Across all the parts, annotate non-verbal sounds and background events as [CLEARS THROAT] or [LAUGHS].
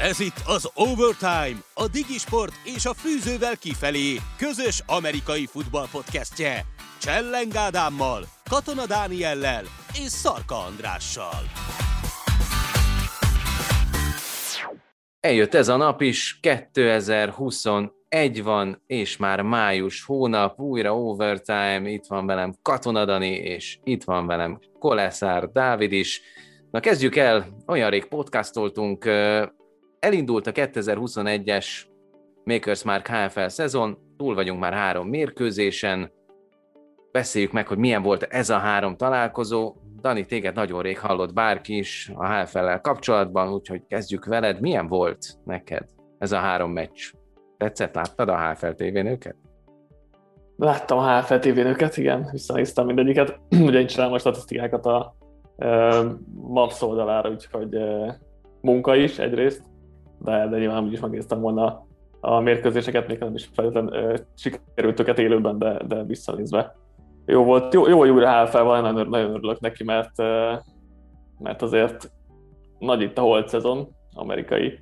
Ez itt az Overtime, a Digisport és a Fűzővel kifelé közös amerikai futballpodcastje. Csellen Ádámmal, Katona Dániellel és Szarka Andrással. Eljött ez a nap is, 2021 van, és már május hónap, újra overtime, itt van velem Katona Dani, és itt van velem Koleszár Dávid is. Na kezdjük el, olyan rég podcastoltunk, elindult a 2021-es Makers Mark HFL szezon, túl vagyunk már három mérkőzésen, beszéljük meg, hogy milyen volt ez a három találkozó. Dani, téged nagyon rég hallott bárki is a HFL-lel kapcsolatban, úgyhogy kezdjük veled. Milyen volt neked ez a három meccs? Tetszett? Láttad a HFL TV-n őket? Láttam a HFL TV-n őket, igen, visszanéztem mindegyiket. [CLEARS THROAT] Ugye én csinálom a statisztikákat a uh, MAPS oldalára, úgyhogy uh, munka is egyrészt, de, de nyilván úgyis megnéztem volna a mérkőzéseket, még nem is feltétlenül sikerült őket élőben, de, de visszanézve. Jó volt, jó, jó hogy újra HFL van, nagyon, nagyon örülök neki, mert, mert azért nagy itt a holt szezon amerikai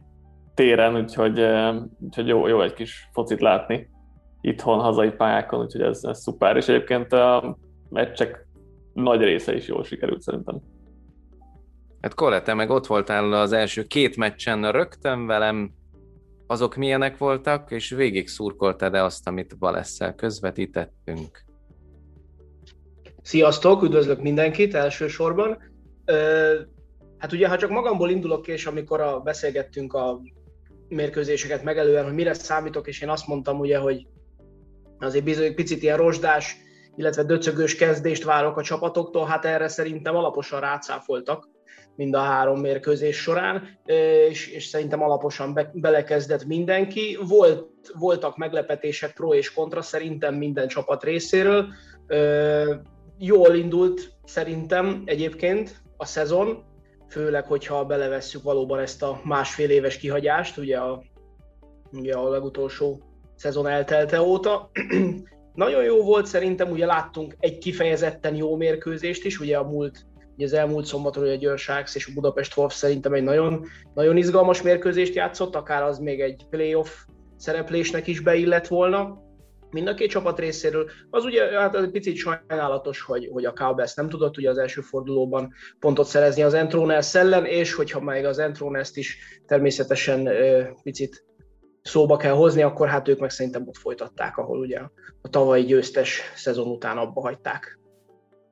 téren, úgyhogy, úgyhogy jó, jó egy kis focit látni itthon, hazai pályákon, úgyhogy ez, ez szuper, és egyébként a meccsek nagy része is jól sikerült szerintem. Hát Kole, te meg ott voltál az első két meccsen rögtön velem, azok milyenek voltak, és végig szurkoltad-e azt, amit Balesszel közvetítettünk? Sziasztok, üdvözlök mindenkit elsősorban. Hát ugye, ha csak magamból indulok, és amikor a, beszélgettünk a mérkőzéseket megelően, hogy mire számítok, és én azt mondtam ugye, hogy azért bizony picit ilyen rozsdás, illetve döcögős kezdést várok a csapatoktól, hát erre szerintem alaposan rácáfoltak mind a három mérkőzés során, és, és szerintem alaposan be, belekezdett mindenki. Volt, voltak meglepetések pro és kontra szerintem minden csapat részéről. Jól indult szerintem egyébként a szezon, főleg, hogyha belevesszük valóban ezt a másfél éves kihagyást, ugye a, ugye a legutolsó szezon eltelte óta. [CLEARS THROAT] Nagyon jó volt szerintem, ugye láttunk egy kifejezetten jó mérkőzést is, ugye a múlt Ugye az elmúlt szombaton a Győr Sharks és a Budapest Wolf szerintem egy nagyon, nagyon izgalmas mérkőzést játszott, akár az még egy playoff szereplésnek is beillett volna mind a két csapat részéről. Az ugye hát egy picit sajnálatos, hogy, hogy a Cowboys nem tudott ugye az első fordulóban pontot szerezni az Entroners ellen, és hogyha még az Entroners-t is természetesen picit szóba kell hozni, akkor hát ők meg szerintem ott folytatták, ahol ugye a tavalyi győztes szezon után abba hagyták.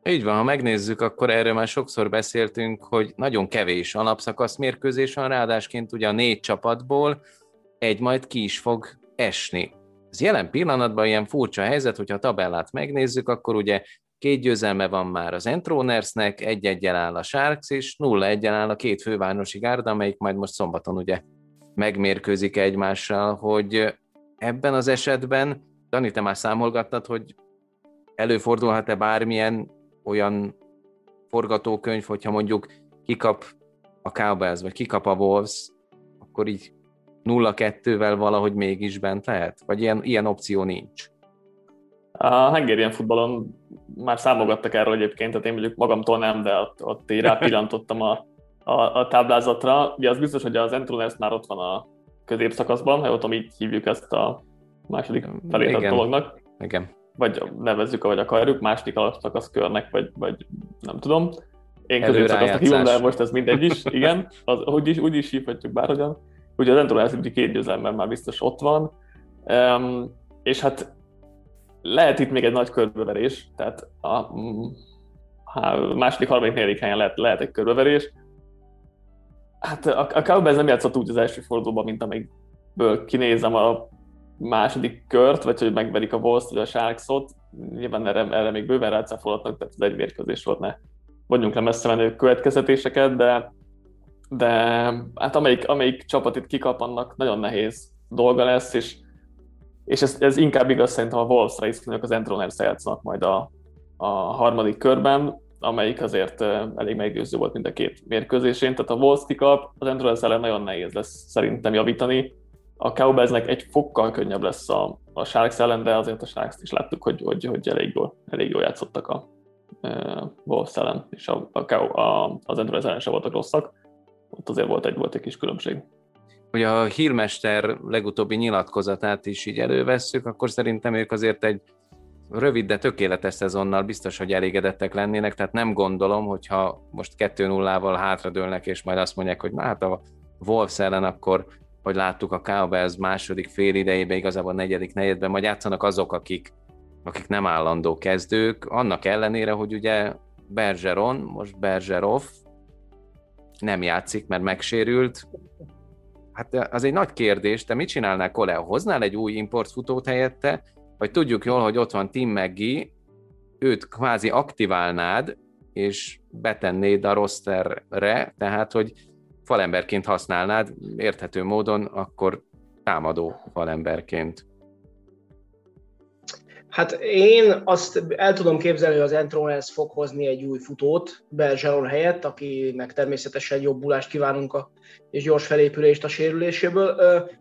Így van, ha megnézzük, akkor erről már sokszor beszéltünk, hogy nagyon kevés alapszakasz mérkőzés van, ráadásként ugye a négy csapatból egy majd ki is fog esni. Ez jelen pillanatban ilyen furcsa helyzet, hogyha a tabellát megnézzük, akkor ugye két győzelme van már az Entronersnek, egy egyel áll a Sharks, és nulla egyel áll a két fővárosi gárda, amelyik majd most szombaton ugye megmérkőzik egymással, hogy ebben az esetben, Dani, te már számolgattad, hogy előfordulhat-e bármilyen olyan forgatókönyv, hogyha mondjuk kikap a Cowboys, vagy kikap a Wolves, akkor így 0-2-vel valahogy mégis bent lehet? Vagy ilyen, ilyen opció nincs? A Hungarian futballon már számogattak erről egyébként, tehát én mondjuk magamtól nem, de ott, ott én rápillantottam a, a, a táblázatra. Ugye az biztos, hogy az Entroners már ott van a középszakaszban, ha ott így hívjuk ezt a második felét a dolognak. Igen vagy nevezzük, ahogy akarjuk, második alapszakasz körnek, vagy, vagy nem tudom. Én középszakasznak hívom, de most ez mindegy is, igen, az, úgy, is, úgy is hívhatjuk bárhogyan. Ugye az Enduro Helsinki két győzelemmel már biztos ott van, um, és hát lehet itt még egy nagy körbeverés, tehát a, a második, harmadik, negyedik helyen lehet, lehet egy körbeverés. Hát a, a Cowboys nem játszott úgy az első fordulóban, mint amikből kinézem a második kört, vagy hogy megverik a Wolves vagy a Sharksot, nyilván erre, erre még bőven rácáfolhatnak, tehát ez egy mérkőzés volt, ne vonjunk le messze menő következtetéseket, de, de hát amelyik, amelyik csapat itt kikap, annak nagyon nehéz dolga lesz, és, és ez, ez inkább igaz szerintem a Wolves-ra is, az Entroners játszanak majd a, a harmadik körben, amelyik azért elég meggyőző volt mind a két mérkőzésén, tehát a Wolves kikap, az Entroners ellen nagyon nehéz lesz szerintem javítani, a Cowboysnek egy fokkal könnyebb lesz a, a Sharks ellen, de azért a Sharks is láttuk, hogy, hogy, hogy elég, jól, elég jól játszottak a uh, Wolves ellen, és a, a, a, az Andrews ellen sem voltak rosszak. Ott azért volt egy, volt egy kis különbség. hogy a hírmester legutóbbi nyilatkozatát is így elővesszük, akkor szerintem ők azért egy rövid, de tökéletes szezonnal biztos, hogy elégedettek lennének, tehát nem gondolom, hogyha most 2-0-val hátradőlnek, és majd azt mondják, hogy na hát a Wolves ellen akkor, hogy láttuk a Cowboys második fél idejében, igazából negyedik negyedben, majd játszanak azok, akik, akik nem állandó kezdők, annak ellenére, hogy ugye Bergeron, most Bergerov nem játszik, mert megsérült, Hát az egy nagy kérdés, te mit csinálnál, Kole? Hoznál egy új importfutót helyette, vagy tudjuk jól, hogy ott van Tim Meggi, őt kvázi aktiválnád, és betennéd a rosterre, tehát hogy falemberként használnád, érthető módon, akkor támadó falemberként. Hát én azt el tudom képzelni, hogy az Entronels fog hozni egy új futót Bergeron helyett, akinek természetesen jobbulást kívánunk a, és gyors felépülést a sérüléséből.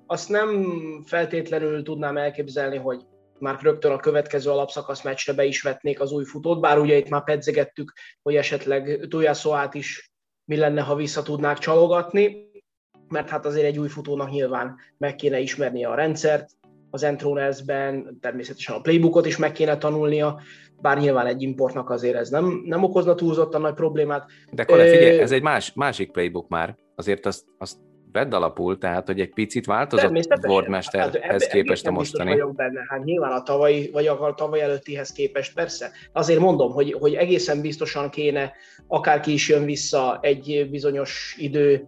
Azt nem feltétlenül tudnám elképzelni, hogy már rögtön a következő alapszakasz meccsre be is vetnék az új futót, bár ugye itt már pedzegettük, hogy esetleg Tojaszóát is mi lenne, ha vissza tudnák csalogatni, mert hát azért egy új futónak nyilván meg kéne ismernie a rendszert, az Entronelsben, természetesen a playbookot is meg kéne tanulnia, bár nyilván egy importnak azért ez nem, nem okozna túlzottan nagy problémát. De akkor figyelj, ez egy más, másik playbook már, azért azt, azt vedd alapul, tehát hogy egy picit változott Wordmesterhez hát, képest a mostani. vagyok benne. Hát nyilván a tavalyi, vagy a tavaly előttihez képest persze. Azért mondom, hogy, hogy egészen biztosan kéne, akárki is jön vissza egy bizonyos idő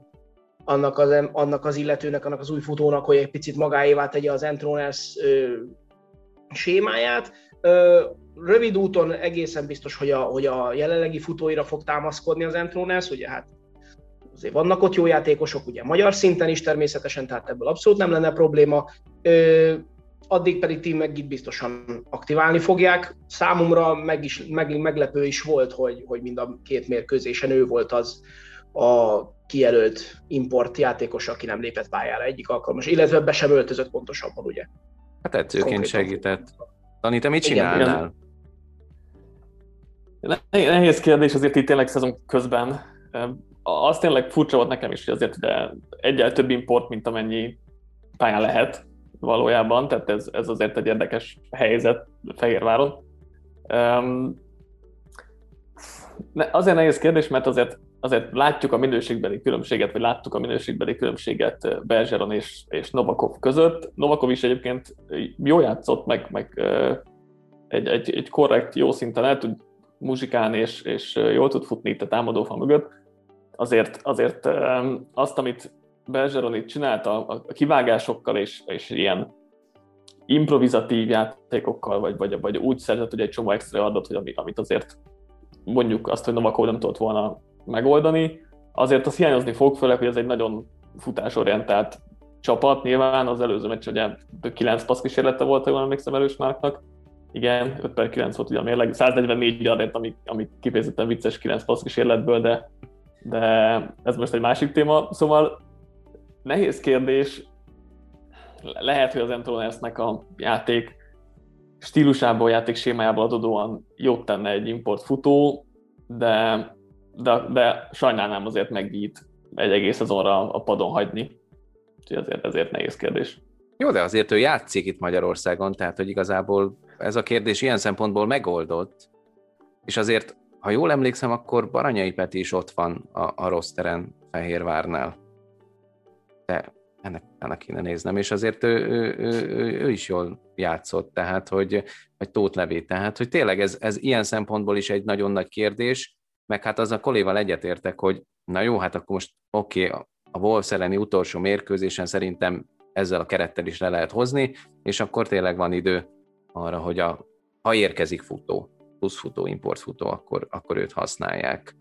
annak az, annak az illetőnek, annak az új futónak, hogy egy picit magáévá tegye az Entroners ö, sémáját. Ö, rövid úton egészen biztos, hogy a, hogy a jelenlegi futóira fog támaszkodni az Entroners, ugye hát azért vannak ott jó játékosok, ugye magyar szinten is természetesen, tehát ebből abszolút nem lenne probléma. Ö, addig pedig Team meg biztosan aktiválni fogják. Számomra meg is, meg, meglepő is volt, hogy, hogy mind a két mérkőzésen ő volt az a kijelölt import játékos, aki nem lépett pályára egyik alkalmas, illetve be sem öltözött pontosabban, ugye? Hát edzőként segített. Dani, te mit csinálnál? Igen. Nehéz kérdés azért itt tényleg szezon közben. Az tényleg furcsa volt nekem is, hogy azért ugye egyel több import, mint amennyi pályán lehet valójában, tehát ez, ez azért egy érdekes helyzet Fehérváron. Um, azért nehéz kérdés, mert azért azért látjuk a minőségbeli különbséget, vagy láttuk a minőségbeli különbséget Bergeron és, és Novakov között. Novakov is egyébként jó játszott, meg, meg egy, egy, egy korrekt, jó szinten el tud muzsikálni, és, és jól tud futni itt a támadófal mögött. Azért, azért azt, amit Bergeron itt csinált a, kivágásokkal és, és ilyen improvizatív játékokkal, vagy, vagy, vagy úgy szerzett, hogy egy csomó extra adott, hogy amit azért mondjuk azt, hogy Novakov nem tudott volna megoldani. Azért az hiányozni fog, főleg, hogy ez egy nagyon futásorientált csapat. Nyilván az előző meccs ugye 9 passz kísérlete volt, ha jól emlékszem erős Márknak. Igen, 5 per 9 volt ugye a mérleg, 144 yardért, ami, ami kifejezetten vicces 9 passz kísérletből, de, de ez most egy másik téma. Szóval nehéz kérdés, lehet, hogy az Entronersnek a játék stílusából, játék sémájából adódóan jót tenne egy import futó, de de, de sajnálnám azért megít egy egész szezonra a padon hagyni. Úgyhogy ezért, ezért nehéz kérdés. Jó, de azért ő játszik itt Magyarországon, tehát hogy igazából ez a kérdés ilyen szempontból megoldott, és azért, ha jól emlékszem, akkor Baranyai Peti is ott van a, a rosteren Fehérvárnál. De ennek, ennek kéne néznem, és azért ő, ő, ő, ő, ő is jól játszott, tehát hogy, vagy Tóth Levi, tehát hogy tényleg ez, ez ilyen szempontból is egy nagyon nagy kérdés, meg hát az a koléval egyetértek, hogy na jó, hát akkor most oké, okay, a Wolves elleni utolsó mérkőzésen szerintem ezzel a kerettel is le lehet hozni, és akkor tényleg van idő arra, hogy a, ha érkezik futó, plusz futó, import futó, akkor, akkor őt használják.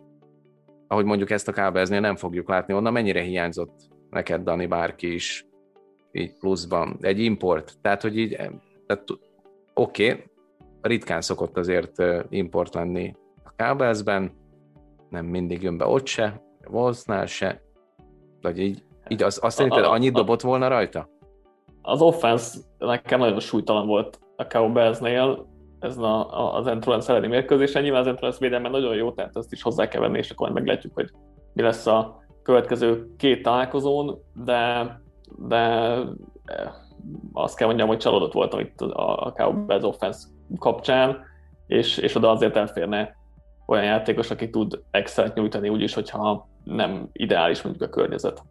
Ahogy mondjuk ezt a kábeznél nem fogjuk látni, onnan mennyire hiányzott neked, Dani, bárki is így pluszban, egy import, tehát hogy így, tehát oké, okay, ritkán szokott azért import lenni a kábezben, nem mindig jön be ott se, Wolvesnál se, vagy így, így az, azt szerinted annyit dobott volna rajta? Az offense nekem nagyon súlytalan volt a Cowboysnél, ez a, a, az Entrance elleni mérkőzésen. Nyilván az Entrance védelme nagyon jó, tehát ezt is hozzá kell venni, és akkor meglátjuk, hogy mi lesz a következő két találkozón, de de eh, azt kell mondjam, hogy csalódott voltam itt a Cowboys offense kapcsán, és, és oda azért elférne olyan játékos, aki tud extra nyújtani úgyis, hogyha nem ideális mondjuk a környezet.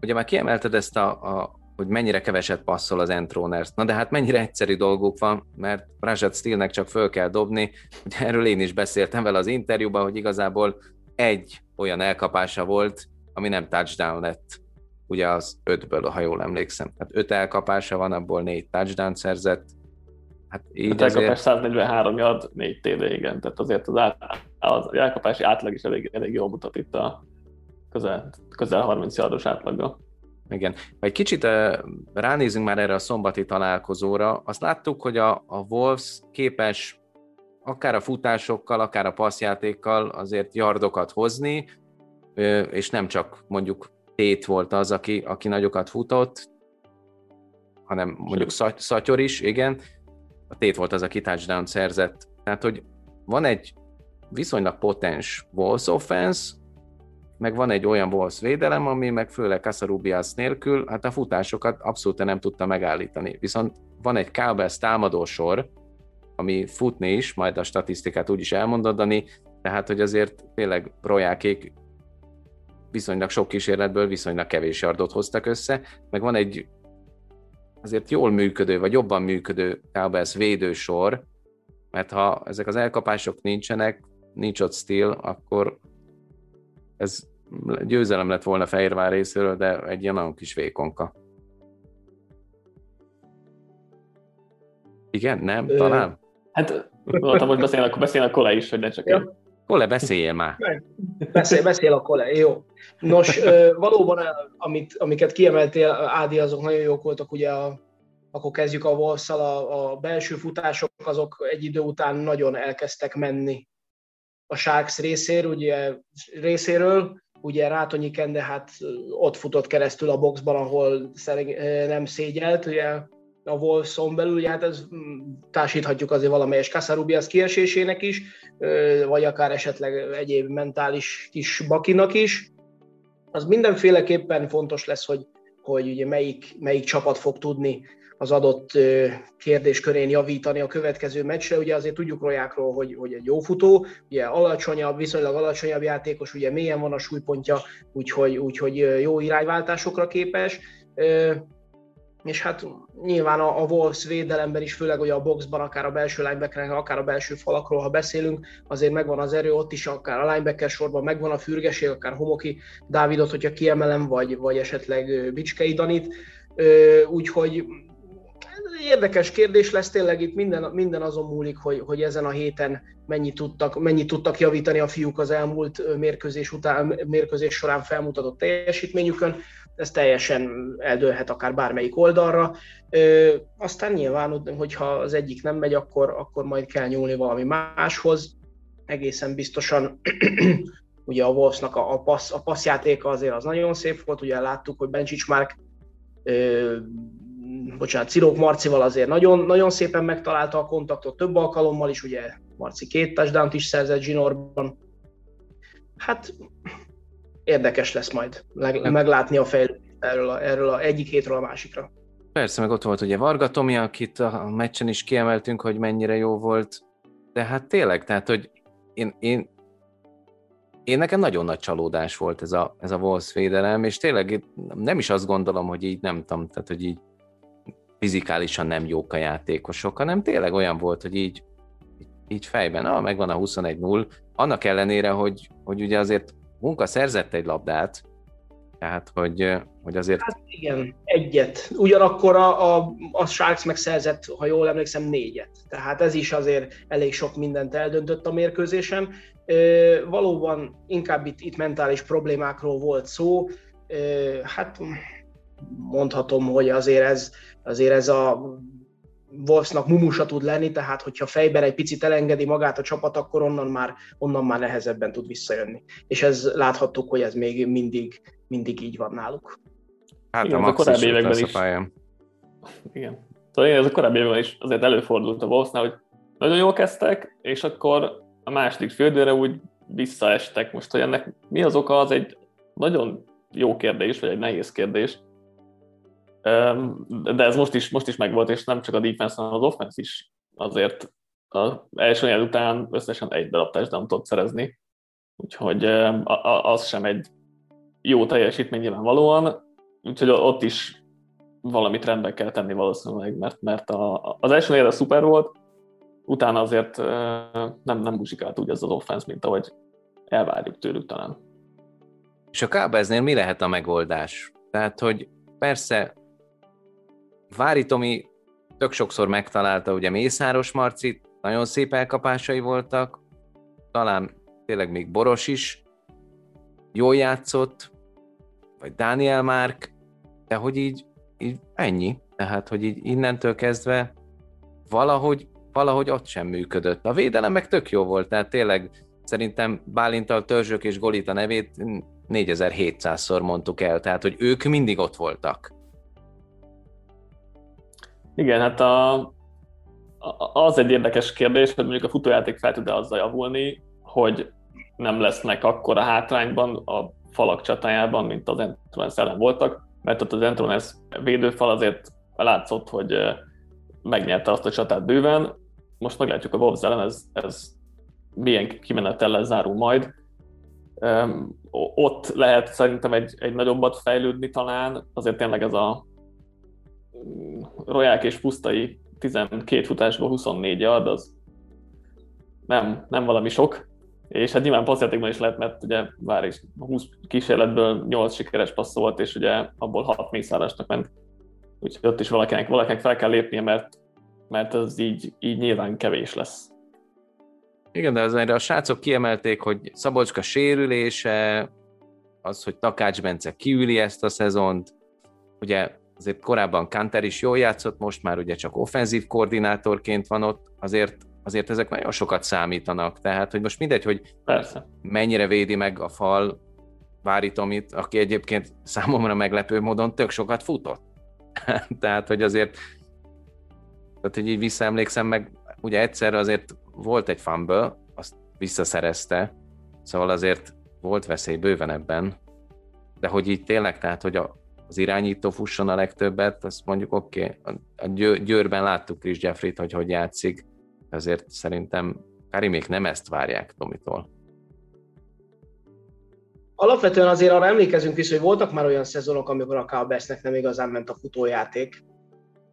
Ugye már kiemelted ezt a, a hogy mennyire keveset passzol az Entroners. Na de hát mennyire egyszerű dolguk van, mert Rajat Steelnek csak föl kell dobni. Ugye erről én is beszéltem vele az interjúban, hogy igazából egy olyan elkapása volt, ami nem touchdown lett. Ugye az ötből, ha jól emlékszem. Tehát öt elkapása van, abból négy touchdown szerzett. Hát így azért... elkapás 143 yard, négy TD, igen. Tehát azért az, át, az elkapási átlag is elég, elég jól mutat itt a közel, közel 30 yardos átlaggal. Igen. Ha egy kicsit ránézünk már erre a szombati találkozóra, azt láttuk, hogy a, a Wolves képes akár a futásokkal, akár a passzjátékkal azért yardokat hozni, és nem csak mondjuk Tét volt az, aki, aki nagyokat futott, hanem mondjuk Szatyor is, igen. A Tét volt az, aki touchdown szerzett. Tehát, hogy van egy viszonylag potens Wolves offense, meg van egy olyan Wolves védelem, ami meg főleg Casarubias nélkül, hát a futásokat abszolút nem tudta megállítani. Viszont van egy Cowboys támadó sor, ami futni is, majd a statisztikát úgyis elmondod, Dani, tehát, hogy azért tényleg projákék viszonylag sok kísérletből viszonylag kevés yardot hoztak össze, meg van egy azért jól működő, vagy jobban működő Cowboys védősor, mert ha ezek az elkapások nincsenek, nincs ott stíl, akkor ez győzelem lett volna Fehérvár részéről, de egy ilyen nagyon kis vékonka. Igen, nem? Talán? Hát, mondtam, hogy beszélnek, akkor beszélnek Kola is, hogy ne csak ja. én. Kole, beszéljél már. Beszél, beszél a Kole, jó. Nos, valóban, amit, amiket kiemeltél, Ádi, azok nagyon jók voltak, ugye a, akkor kezdjük a wolves a, a belső futások, azok egy idő után nagyon elkezdtek menni a Sharks részéről, ugye, részéről, ugye Rátonyi Kende hát ott futott keresztül a boxban, ahol nem szégyelt, ugye a Wolfson belül, ugye hát ez társíthatjuk azért valamelyes Kasarubias kiesésének is, vagy akár esetleg egyéb mentális kis bakinak is. Az mindenféleképpen fontos lesz, hogy, hogy ugye melyik, melyik csapat fog tudni az adott kérdéskörén javítani a következő meccsre. Ugye azért tudjuk Rojákról, hogy, hogy egy jó futó, ugye alacsonyabb, viszonylag alacsonyabb játékos, ugye mélyen van a súlypontja, úgyhogy, úgyhogy jó irányváltásokra képes és hát nyilván a, a Wolves védelemben is, főleg ugye a boxban, akár a belső linebacker akár a belső falakról, ha beszélünk, azért megvan az erő ott is, akár a linebacker sorban megvan a fürgeség, akár Homoki Dávidot, hogyha kiemelem, vagy, vagy esetleg Bicskei Danit, úgyhogy érdekes kérdés lesz, tényleg itt minden, minden azon múlik, hogy, hogy ezen a héten mennyit tudtak, mennyit tudtak javítani a fiúk az elmúlt mérkőzés, után, mérkőzés során felmutatott teljesítményükön ez teljesen eldőlhet akár bármelyik oldalra. Ö, aztán nyilván, hogyha az egyik nem megy, akkor, akkor majd kell nyúlni valami máshoz. Egészen biztosan [CLEARS THROAT] ugye a Wolfsnak a, a, passz, a passzjátéka azért az nagyon szép volt, ugye láttuk, hogy Bencsics már ö, bocsánat, Cirók Marcival azért nagyon, nagyon szépen megtalálta a kontaktot több alkalommal is, ugye Marci két touchdown is szerzett Zsinorban. Hát érdekes lesz majd meglátni a fejlődést erről a, erről a egyik hétről a másikra. Persze, meg ott volt ugye Varga Tomi, akit a meccsen is kiemeltünk, hogy mennyire jó volt, de hát tényleg, tehát, hogy én, én, én nekem nagyon nagy csalódás volt ez a, ez a Wolves védelem, és tényleg nem is azt gondolom, hogy így nem tudom, tehát, hogy így fizikálisan nem jók a játékosok, hanem tényleg olyan volt, hogy így, így fejben, ah, megvan a 21-0, annak ellenére, hogy, hogy ugye azért munka szerzett egy labdát, tehát hogy, hogy azért... Hát igen, egyet. Ugyanakkor a, a, a Sharks megszerzett, ha jól emlékszem, négyet. Tehát ez is azért elég sok mindent eldöntött a mérkőzésen. E, valóban inkább itt, itt mentális problémákról volt szó. E, hát mondhatom, hogy azért ez, azért ez a Wolfsnak mumusa tud lenni, tehát hogyha fejben egy picit elengedi magát a csapat, akkor onnan már, onnan már nehezebben tud visszajönni. És ez láthattuk, hogy ez még mindig, mindig így van náluk. Hát Igen, a, a korábbi években is. Igen. Szóval ez a korábbi években is azért előfordult a Wolfsnál, hogy nagyon jól kezdtek, és akkor a második félidőre úgy visszaestek. Most, hogy ennek mi az oka, az egy nagyon jó kérdés, vagy egy nehéz kérdés. De ez most is, most is megvolt, és nem csak a defense, hanem az offense is azért az első év után összesen egy darab touchdown tudott szerezni. Úgyhogy az sem egy jó teljesítmény nyilvánvalóan, úgyhogy ott is valamit rendbe kell tenni valószínűleg, mert, mert a, az első negyed szuper volt, utána azért nem, nem muzsikált úgy ez az offense, mint ahogy elvárjuk tőlük talán. És a Kábeznél mi lehet a megoldás? Tehát, hogy persze Vári Tomi tök sokszor megtalálta ugye Mészáros Marcit, nagyon szép elkapásai voltak, talán tényleg még Boros is jól játszott, vagy Daniel Márk, de hogy így, így ennyi. Tehát, hogy így innentől kezdve valahogy, valahogy ott sem működött. A védelem meg tök jó volt, tehát tényleg szerintem Bálintal Törzsök és Golita nevét 4700-szor mondtuk el, tehát hogy ők mindig ott voltak. Igen, hát a, az egy érdekes kérdés, hogy mondjuk a futójáték fel tud-e azzal javulni, hogy nem lesznek akkor a hátrányban a falak csatájában, mint az Entrones ellen voltak, mert ott az Entrones védőfal azért látszott, hogy megnyerte azt a csatát bőven. Most meglátjuk a Wolves ellen, ez, ez milyen kimenetellel zárul majd. Ott lehet szerintem egy, egy nagyobbat fejlődni talán, azért tényleg ez a roják és pusztai 12 futásból 24 yard, az nem, nem valami sok, és hát nyilván passzjátékban is lehet, mert ugye vár is 20 kísérletből 8 sikeres passz volt, és ugye abból 6 mészárásnak ment. Úgyhogy ott is valakinek, valakinek fel kell lépnie, mert, mert ez így, így nyilván kevés lesz. Igen, de azért a srácok kiemelték, hogy Szabolcska sérülése, az, hogy Takács Bence kiüli ezt a szezont, ugye azért korábban Kanter is jól játszott, most már ugye csak offenzív koordinátorként van ott, azért azért ezek nagyon sokat számítanak. Tehát, hogy most mindegy, hogy Persze. mennyire védi meg a fal Vári Tomit, aki egyébként számomra meglepő módon tök sokat futott. [LAUGHS] tehát, hogy azért tehát, hogy így visszaemlékszem meg, ugye egyszer azért volt egy fumble, azt visszaszerezte, szóval azért volt veszély bőven ebben, de hogy így tényleg, tehát, hogy a, az irányító fusson a legtöbbet, azt mondjuk oké, okay. a Győrben láttuk Chris Jeffrey-t, hogy hogy játszik, ezért szerintem Karimék nem ezt várják Tomitól. Alapvetően azért arra emlékezünk vissza, hogy voltak már olyan szezonok, amikor a Cowboysnek nem igazán ment a futójáték,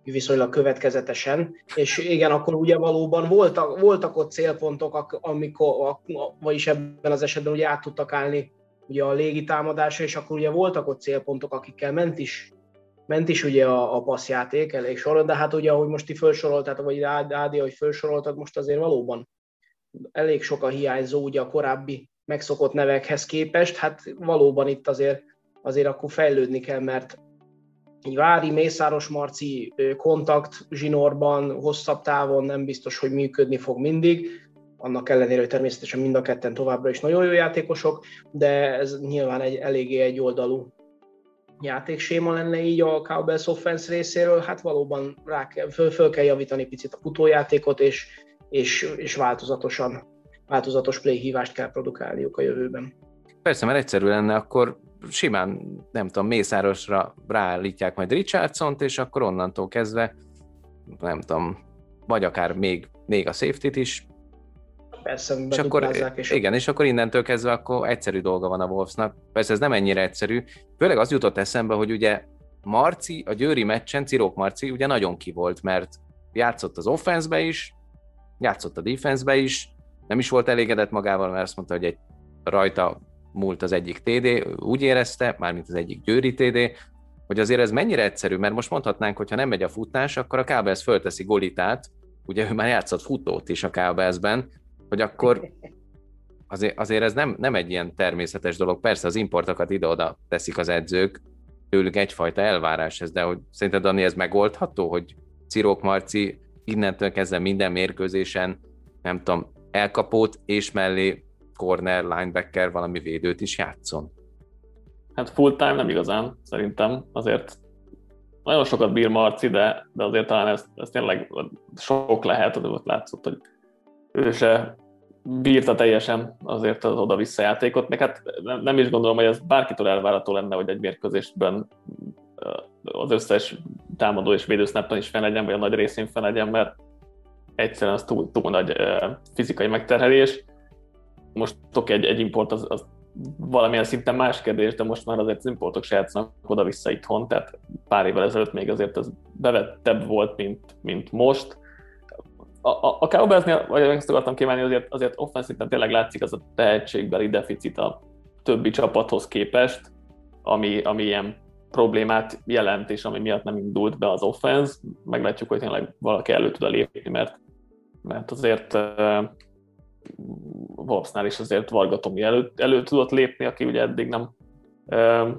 viszonylag következetesen, és igen, akkor ugye valóban voltak, voltak ott célpontok, amikor, vagyis ebben az esetben ugye át tudtak állni ugye a légitámadásra, és akkor ugye voltak ott célpontok, akikkel ment is ment is ugye a, a passzjáték elég soron, de hát ugye, ahogy most ti felsoroltad, vagy Ádi, ahogy felsoroltad, most azért valóban elég sok a hiányzó ugye a korábbi megszokott nevekhez képest, hát valóban itt azért, azért akkor fejlődni kell, mert egy Vári, Mészáros Marci kontakt zsinórban, hosszabb távon nem biztos, hogy működni fog mindig, annak ellenére, hogy természetesen mind a ketten továbbra is nagyon jó játékosok, de ez nyilván egy eléggé egy oldalú játékséma lenne így a Cowboys offense részéről, hát valóban rá kell, föl, föl kell javítani picit a futójátékot, és, és, és változatosan, változatos play hívást kell produkálniuk a jövőben. Persze, mert egyszerű lenne, akkor simán, nem tudom, Mészárosra ráállítják majd Richardson-t, és akkor onnantól kezdve, nem tudom, vagy akár még, még a safety-t is Persze, és akkor, és igen, és akkor innentől kezdve akkor egyszerű dolga van a Wolvesnak. Persze ez nem ennyire egyszerű. Főleg az jutott eszembe, hogy ugye Marci, a Győri meccsen, Cirok Marci ugye nagyon ki volt, mert játszott az offenszbe is, játszott a defensebe is, nem is volt elégedett magával, mert azt mondta, hogy egy rajta múlt az egyik TD, úgy érezte, mármint az egyik Győri TD, hogy azért ez mennyire egyszerű, mert most mondhatnánk, hogy ha nem megy a futás, akkor a Kábelsz fölteszi Golitát, ugye ő már játszott futót is a Kábelszben, hogy akkor azért, azért ez nem, nem egy ilyen természetes dolog. Persze az importokat ide-oda teszik az edzők, tőlük egyfajta elvárás ez, de hogy szerinted, Dani, ez megoldható, hogy Cirok Marci innentől kezdve minden mérkőzésen, nem tudom, elkapót és mellé corner, linebacker, valami védőt is játszon? Hát full time nem igazán, szerintem. Azért nagyon sokat bír Marci, de, de azért talán ez, ez tényleg sok lehet, hogy ott látszott, hogy ő se bírta teljesen azért az oda-vissza játékot, meg hát nem is gondolom, hogy ez bárkitől elvárható lenne, hogy egy mérkőzésben az összes támadó és védősznappon is fel legyen, vagy a nagy részén fel legyen, mert egyszerűen az túl, túl nagy fizikai megterhelés. Most oké, egy, egy import az, az valamilyen szinten más kérdés, de most már azért az importok se játszanak oda-vissza itthon, tehát pár évvel ezelőtt még azért ez bevettebb volt, mint, mint most. A, a, a Cowboysnél, vagy ezt akartam kívánni, azért, azért offenszinten tényleg látszik az a tehetségbeli deficit a többi csapathoz képest, ami, ami ilyen problémát jelent, és ami miatt nem indult be az offense. Meglátjuk, hogy tényleg valaki elő tud lépni, mert, mert azért uh, Wolfsnál is azért Vargatomi elő, elő tudott lépni, aki ugye eddig nem, uh,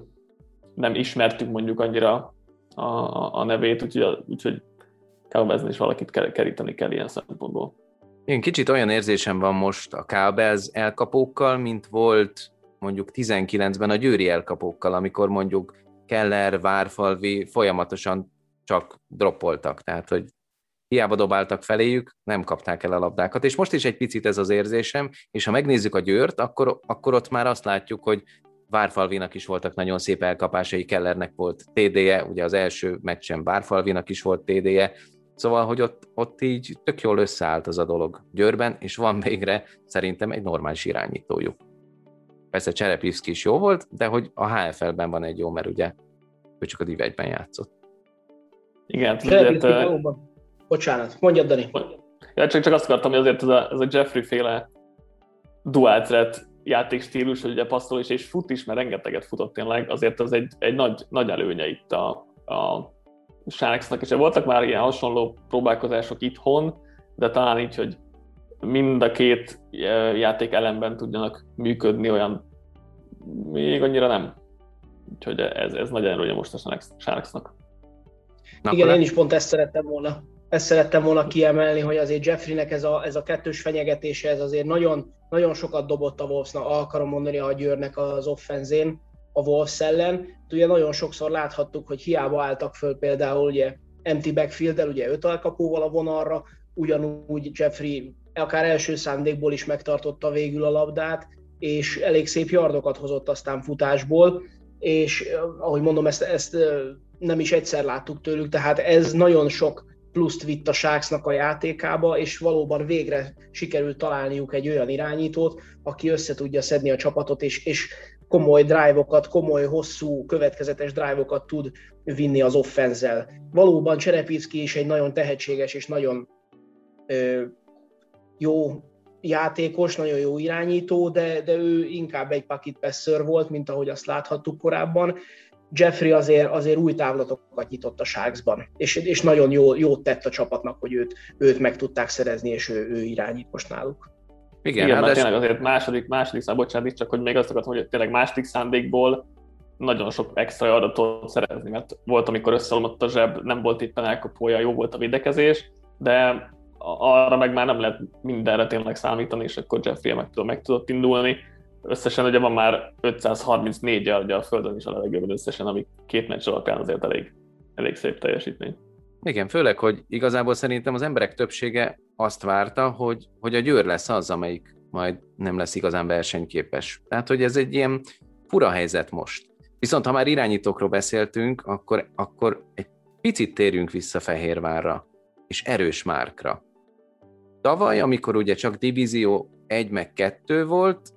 nem ismertük mondjuk annyira a, a, a nevét, úgyhogy, úgyhogy Cowboysnál is valakit keríteni kell ilyen szempontból. Én kicsit olyan érzésem van most a Cowboys elkapókkal, mint volt mondjuk 19-ben a győri elkapókkal, amikor mondjuk Keller, Várfalvi folyamatosan csak droppoltak, tehát hogy hiába dobáltak feléjük, nem kapták el a labdákat, és most is egy picit ez az érzésem, és ha megnézzük a Győrt, akkor, akkor ott már azt látjuk, hogy Várfalvinak is voltak nagyon szép elkapásai, Kellernek volt TD-je, ugye az első meccsen Várfalvinak is volt TD-je, szóval, hogy ott, ott így tök jól összeállt az a dolog Győrben, és van végre szerintem egy normális irányítójuk. Persze Cserepivszki is jó volt, de hogy a HFL-ben van egy jó, mert ugye ő csak a Div 1-ben játszott. Igen, azért... Bocsánat, mondjad, Dani. Ja, csak, csak azt akartam, hogy azért ez a, ez a Jeffrey féle dual threat játékstílus, hogy ugye passzol is és fut is, mert rengeteget futott tényleg, azért az egy, egy nagy, nagy előnye itt a, a Sharksnak, és voltak már ilyen hasonló próbálkozások itthon, de talán így, hogy mind a két játék elemben tudjanak működni, olyan még annyira nem. Úgyhogy ez, ez nagy előnye most a Sharksnak. Igen, én is pont ezt szerettem volna. Ezt szerettem volna kiemelni, hogy azért Jeffreynek ez a, ez a kettős fenyegetése, ez azért nagyon, nagyon sokat dobott a Wolvesnak, akarom mondani a Győrnek az offenzén, a Wolves ellen. Ugye nagyon sokszor láthattuk, hogy hiába álltak föl például ugye empty backfield ugye öt alkapóval a vonalra, ugyanúgy Jeffrey akár első szándékból is megtartotta végül a labdát, és elég szép yardokat hozott aztán futásból, és ahogy mondom, ezt, ezt nem is egyszer láttuk tőlük, tehát ez nagyon sok pluszt vitt a Sharksnak a játékába, és valóban végre sikerült találniuk egy olyan irányítót, aki össze tudja szedni a csapatot, és, és komoly drive-okat, komoly, hosszú, következetes drive-okat tud vinni az offenzel. Valóban Cserepicki is egy nagyon tehetséges és nagyon ö, jó játékos, nagyon jó irányító, de, de ő inkább egy pocket passer volt, mint ahogy azt láthattuk korábban. Jeffrey azért, azért új távlatokat nyitott a Sharksban, és, és nagyon jó, jót tett a csapatnak, hogy őt, őt meg tudták szerezni, és ő, ő irányít most náluk. Igen, Igen mert tényleg azért második, második szám, bocsánat, csak hogy még azt akartam, hogy tényleg második szándékból nagyon sok extra adatot szerezni, mert volt, amikor összeomlott a zseb, nem volt éppen elkapója, jó volt a védekezés, de arra meg már nem lehet mindenre tényleg számítani, és akkor Jeffrey meg, tud, meg tudott indulni. Összesen ugye van már 534 ugye a Földön is a levegőben összesen, ami két meccs alapján azért elég, elég szép teljesítmény. Igen, főleg, hogy igazából szerintem az emberek többsége azt várta, hogy, hogy a Győr lesz az, amelyik majd nem lesz igazán versenyképes. Tehát, hogy ez egy ilyen fura helyzet most. Viszont ha már irányítókról beszéltünk, akkor, akkor egy picit térjünk vissza Fehérvárra, és erős márkra. Tavaly, amikor ugye csak divízió 1 meg 2 volt,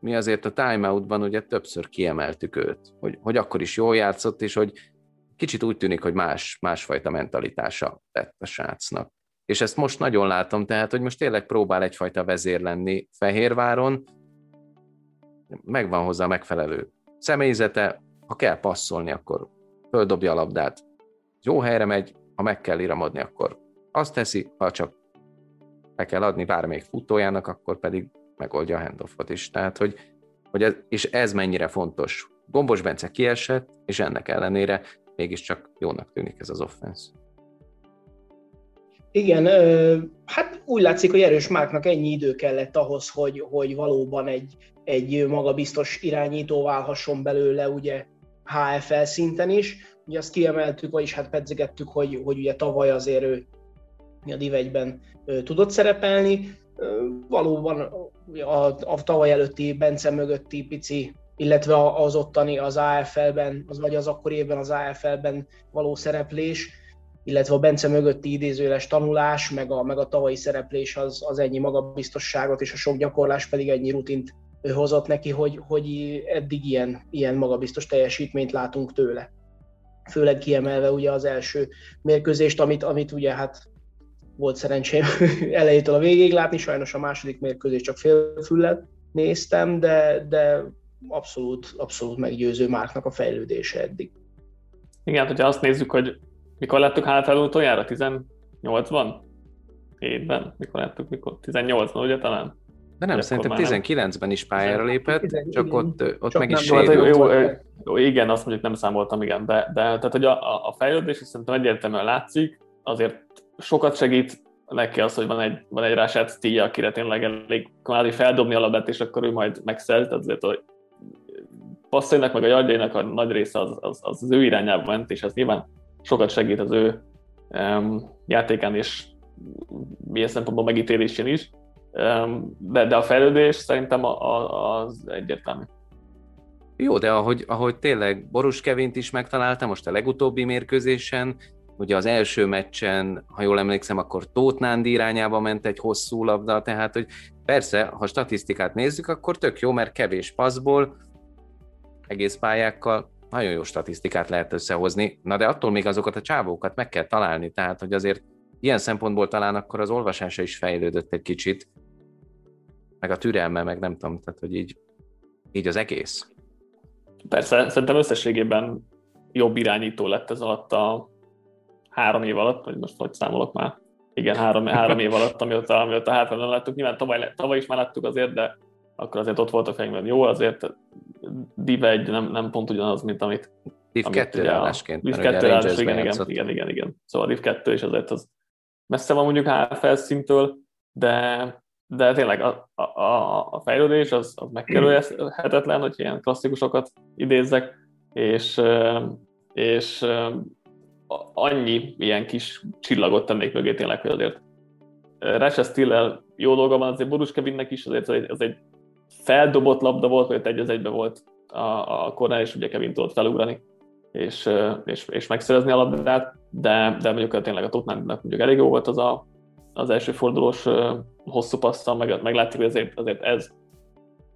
mi azért a timeoutban ugye többször kiemeltük őt, hogy, hogy akkor is jól játszott, és hogy kicsit úgy tűnik, hogy más, másfajta mentalitása lett a srácnak. És ezt most nagyon látom, tehát, hogy most tényleg próbál egyfajta vezér lenni Fehérváron, megvan hozzá a megfelelő személyzete, ha kell passzolni, akkor földobja a labdát, jó helyre megy, ha meg kell iramodni, akkor azt teszi, ha csak le kell adni bármelyik futójának, akkor pedig megoldja a handoffot is. Tehát, hogy, hogy ez, és ez mennyire fontos. Gombos Bence kiesett, és ennek ellenére mégiscsak jónak tűnik ez az offense. Igen, hát úgy látszik, hogy erős Márknak ennyi idő kellett ahhoz, hogy, hogy valóban egy, egy magabiztos irányító válhasson belőle, ugye HFL szinten is. Ugye azt kiemeltük, vagyis hát pedzegettük, hogy, hogy ugye tavaly azért ő a Div 1-ben tudott szerepelni. valóban a, a tavaly előtti Bence mögötti pici, illetve az ottani az AFL-ben, az, vagy az akkori évben az AFL-ben való szereplés, illetve a Bence mögötti idézőles tanulás, meg a, meg a tavalyi szereplés az, az ennyi magabiztosságot, és a sok gyakorlás pedig ennyi rutint hozott neki, hogy, hogy eddig ilyen, ilyen magabiztos teljesítményt látunk tőle. Főleg kiemelve ugye az első mérkőzést, amit, amit ugye hát volt szerencsém [LAUGHS] elejétől a végéig látni, sajnos a második mérkőzés csak félfüllel néztem, de, de abszolút, abszolút meggyőző Márknak a fejlődése eddig. Igen, hogyha azt nézzük, hogy mikor láttuk hátrafelé utoljára? 18-ban? Évben? Mikor láttuk? Mikor? 18-ban, ugye talán? De nem, szerintem 19-ben is pályára lépett, 10, csak igen, ott, ott csak meg is sérült. Jó, jó, jó, igen, azt mondjuk nem számoltam, igen, de, de tehát, hogy a, a fejlődés szerintem egyértelműen látszik, azért sokat segít neki az, hogy van egy, van egy Rashad Tia, akire tényleg elég kvázi feldobni a labdát, és akkor ő majd megszelt, azért, hogy passzainak, meg a yardjainak a nagy része az, az, az, az ő irányába ment, és ez nyilván sokat segít az ő um, játékán és milyen szempontból megítélésén is, um, de, de a fejlődés szerintem a, a, az egyértelmű. Jó, de ahogy, ahogy tényleg Borus Kevint is megtalálta most a legutóbbi mérkőzésen, ugye az első meccsen, ha jól emlékszem, akkor Tóth Nándi irányába ment egy hosszú labda, tehát hogy persze, ha statisztikát nézzük, akkor tök jó, mert kevés passzból, egész pályákkal nagyon jó statisztikát lehet összehozni, na de attól még azokat a csávókat meg kell találni, tehát hogy azért ilyen szempontból talán akkor az olvasása is fejlődött egy kicsit, meg a türelme, meg nem tudom, tehát hogy így, így az egész. Persze, szerintem összességében jobb irányító lett ez alatt a három év alatt, vagy most hogy számolok már, igen, három, három év alatt, amióta, amióta hátra láttuk. Nyilván tavaly, tavaly is már láttuk azért, de akkor azért ott volt a fejünkben. Jó, azért Div 1 nem, nem pont ugyanaz, mint amit... Div 2 állásként. Div 2 állás, igen, igen, igen, igen, igen. Szóval Div 2 és azért az messze van mondjuk HFL szintől, de, de tényleg a, a, a fejlődés az, az megkerülhetetlen, hogy ilyen klasszikusokat idézzek, és, és annyi ilyen kis csillagot tennék mögé tényleg, hogy azért Rasha Stillel jó dolga van, azért Borus Kevinnek is, azért az egy feldobott labda volt, vagy egy az egybe volt a, a kornál, és ugye Kevin tudott felugrani, és, és, és megszerezni a labdát, de, de mondjuk tényleg a Tottenhamnak mondjuk elég jó volt az a, az első fordulós hosszú passzal, meg, meg látszik, hogy azért, azért ez,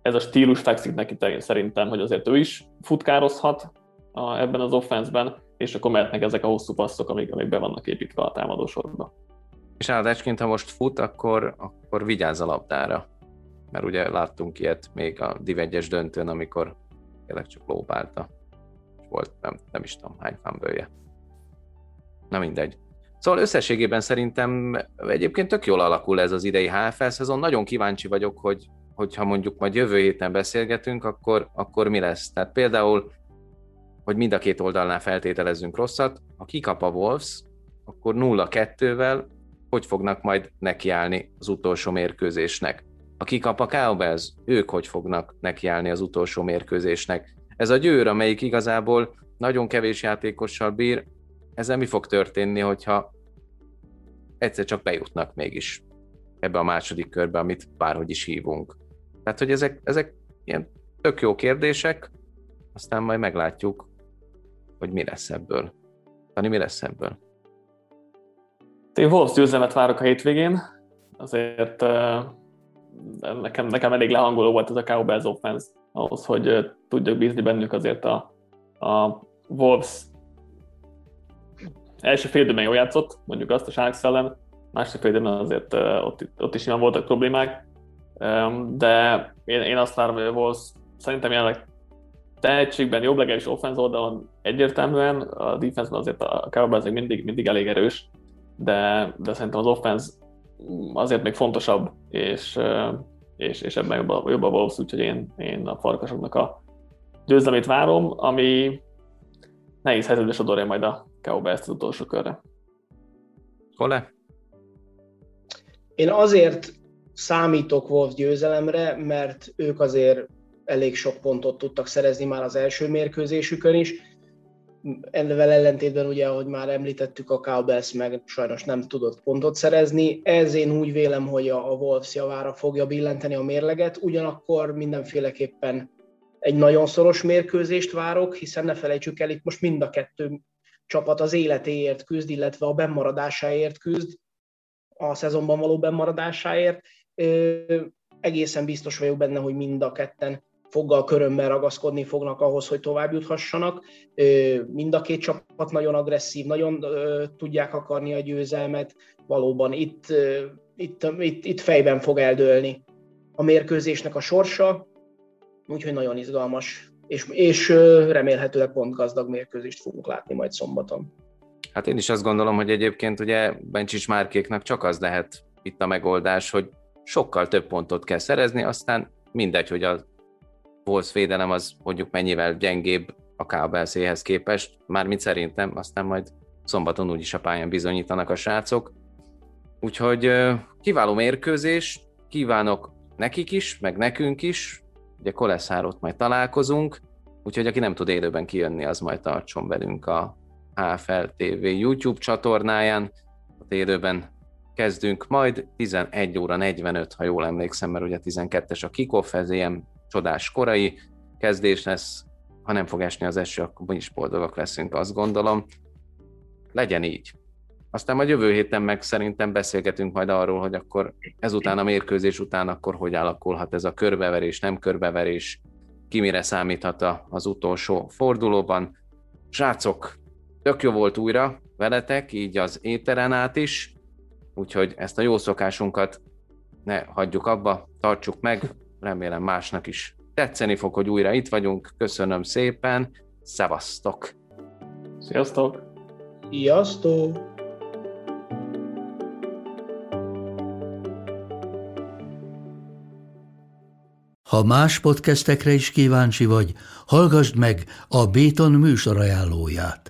ez a stílus fekszik neki szerintem, hogy azért ő is futkározhat a, ebben az offenszben, és akkor mehetnek ezek a hosszú passzok, amik, amik be vannak építve a támadósorba. És áldásként, ha most fut, akkor, akkor vigyázz a labdára mert ugye láttunk ilyet még a Div 1 döntőn, amikor tényleg csak lóbálta. És volt nem, nem is tudom hány fumble Na mindegy. Szóval összességében szerintem egyébként tök jól alakul ez az idei HFL szezon. Nagyon kíváncsi vagyok, hogy hogyha mondjuk majd jövő héten beszélgetünk, akkor, akkor mi lesz. Tehát például, hogy mind a két oldalnál feltételezzünk rosszat, ha kikap a Wolves, akkor 0-2-vel hogy fognak majd nekiállni az utolsó mérkőzésnek a kikap a Cowboys, ők hogy fognak nekiállni az utolsó mérkőzésnek. Ez a győr, amelyik igazából nagyon kevés játékossal bír, ezzel mi fog történni, hogyha egyszer csak bejutnak mégis ebbe a második körbe, amit bárhogy is hívunk. Tehát, hogy ezek, ezek ilyen tök jó kérdések, aztán majd meglátjuk, hogy mi lesz ebből. Tani, mi lesz ebből? Én Wolves győzelmet várok a hétvégén, azért nekem, nekem elég lehangoló volt ez a Cowboys offense ahhoz, hogy tudjak bízni bennük azért a, a Wolves első fél időben jól játszott, mondjuk azt a Sharks ellen, második fél időben azért ott, ott is nyilván voltak problémák, de én, én azt várom, hogy a Wolves szerintem jelenleg tehetségben jobb, legalábbis offense oldalon egyértelműen, a defense azért a Cowboys mindig, mindig elég erős, de, de szerintem az offense azért még fontosabb, és, és, és ebben jobb a, jobb a Wolves, úgyhogy én, én a farkasoknak a győzelmét várom, ami nehéz helyzetbe sodorja majd a Cowboys az utolsó körre. Kole? Én azért számítok Wolves győzelemre, mert ők azért elég sok pontot tudtak szerezni már az első mérkőzésükön is. Ennevel ellentétben ugye, ahogy már említettük, a Cowboys meg sajnos nem tudott pontot szerezni. Ez én úgy vélem, hogy a Wolves javára fogja billenteni a mérleget, ugyanakkor mindenféleképpen egy nagyon szoros mérkőzést várok, hiszen ne felejtsük el, itt most mind a kettő csapat az életéért küzd, illetve a bennmaradásáért küzd, a szezonban való bennmaradásáért. Egészen biztos vagyok benne, hogy mind a ketten foggal körömmel ragaszkodni fognak ahhoz, hogy tovább juthassanak. Mind a két csapat nagyon agresszív, nagyon tudják akarni a győzelmet. Valóban itt, itt, itt, itt fejben fog eldőlni a mérkőzésnek a sorsa, úgyhogy nagyon izgalmas, és, és remélhetőleg pont gazdag mérkőzést fogunk látni majd szombaton. Hát én is azt gondolom, hogy egyébként ugye Bencsics Márkéknak csak az lehet itt a megoldás, hogy sokkal több pontot kell szerezni, aztán mindegy, hogy a Wolves védelem az mondjuk mennyivel gyengébb a Cowboys-éhez képest, mármint szerintem, aztán majd szombaton úgyis a pályán bizonyítanak a srácok. Úgyhogy kiváló mérkőzés, kívánok nekik is, meg nekünk is, ugye Koleszárot majd találkozunk, úgyhogy aki nem tud élőben kijönni, az majd tartson velünk a HFL TV YouTube csatornáján, a élőben kezdünk majd, 11 óra 45, ha jól emlékszem, mert ugye 12-es a kickoff, ez ilyen csodás korai kezdés lesz, ha nem fog esni az eső, akkor mi is boldogak leszünk, azt gondolom. Legyen így. Aztán majd jövő héten meg szerintem beszélgetünk majd arról, hogy akkor ezután a mérkőzés után akkor hogy alakulhat ez a körbeverés, nem körbeverés, ki mire számíthat az utolsó fordulóban. Srácok, tök jó volt újra veletek, így az éteren át is, úgyhogy ezt a jó szokásunkat ne hagyjuk abba, tartsuk meg, remélem másnak is tetszeni fog, hogy újra itt vagyunk. Köszönöm szépen, szevasztok! Sziasztok! Sziasztok! Ha más podcastekre is kíváncsi vagy, hallgassd meg a Béton műsor ajánlóját.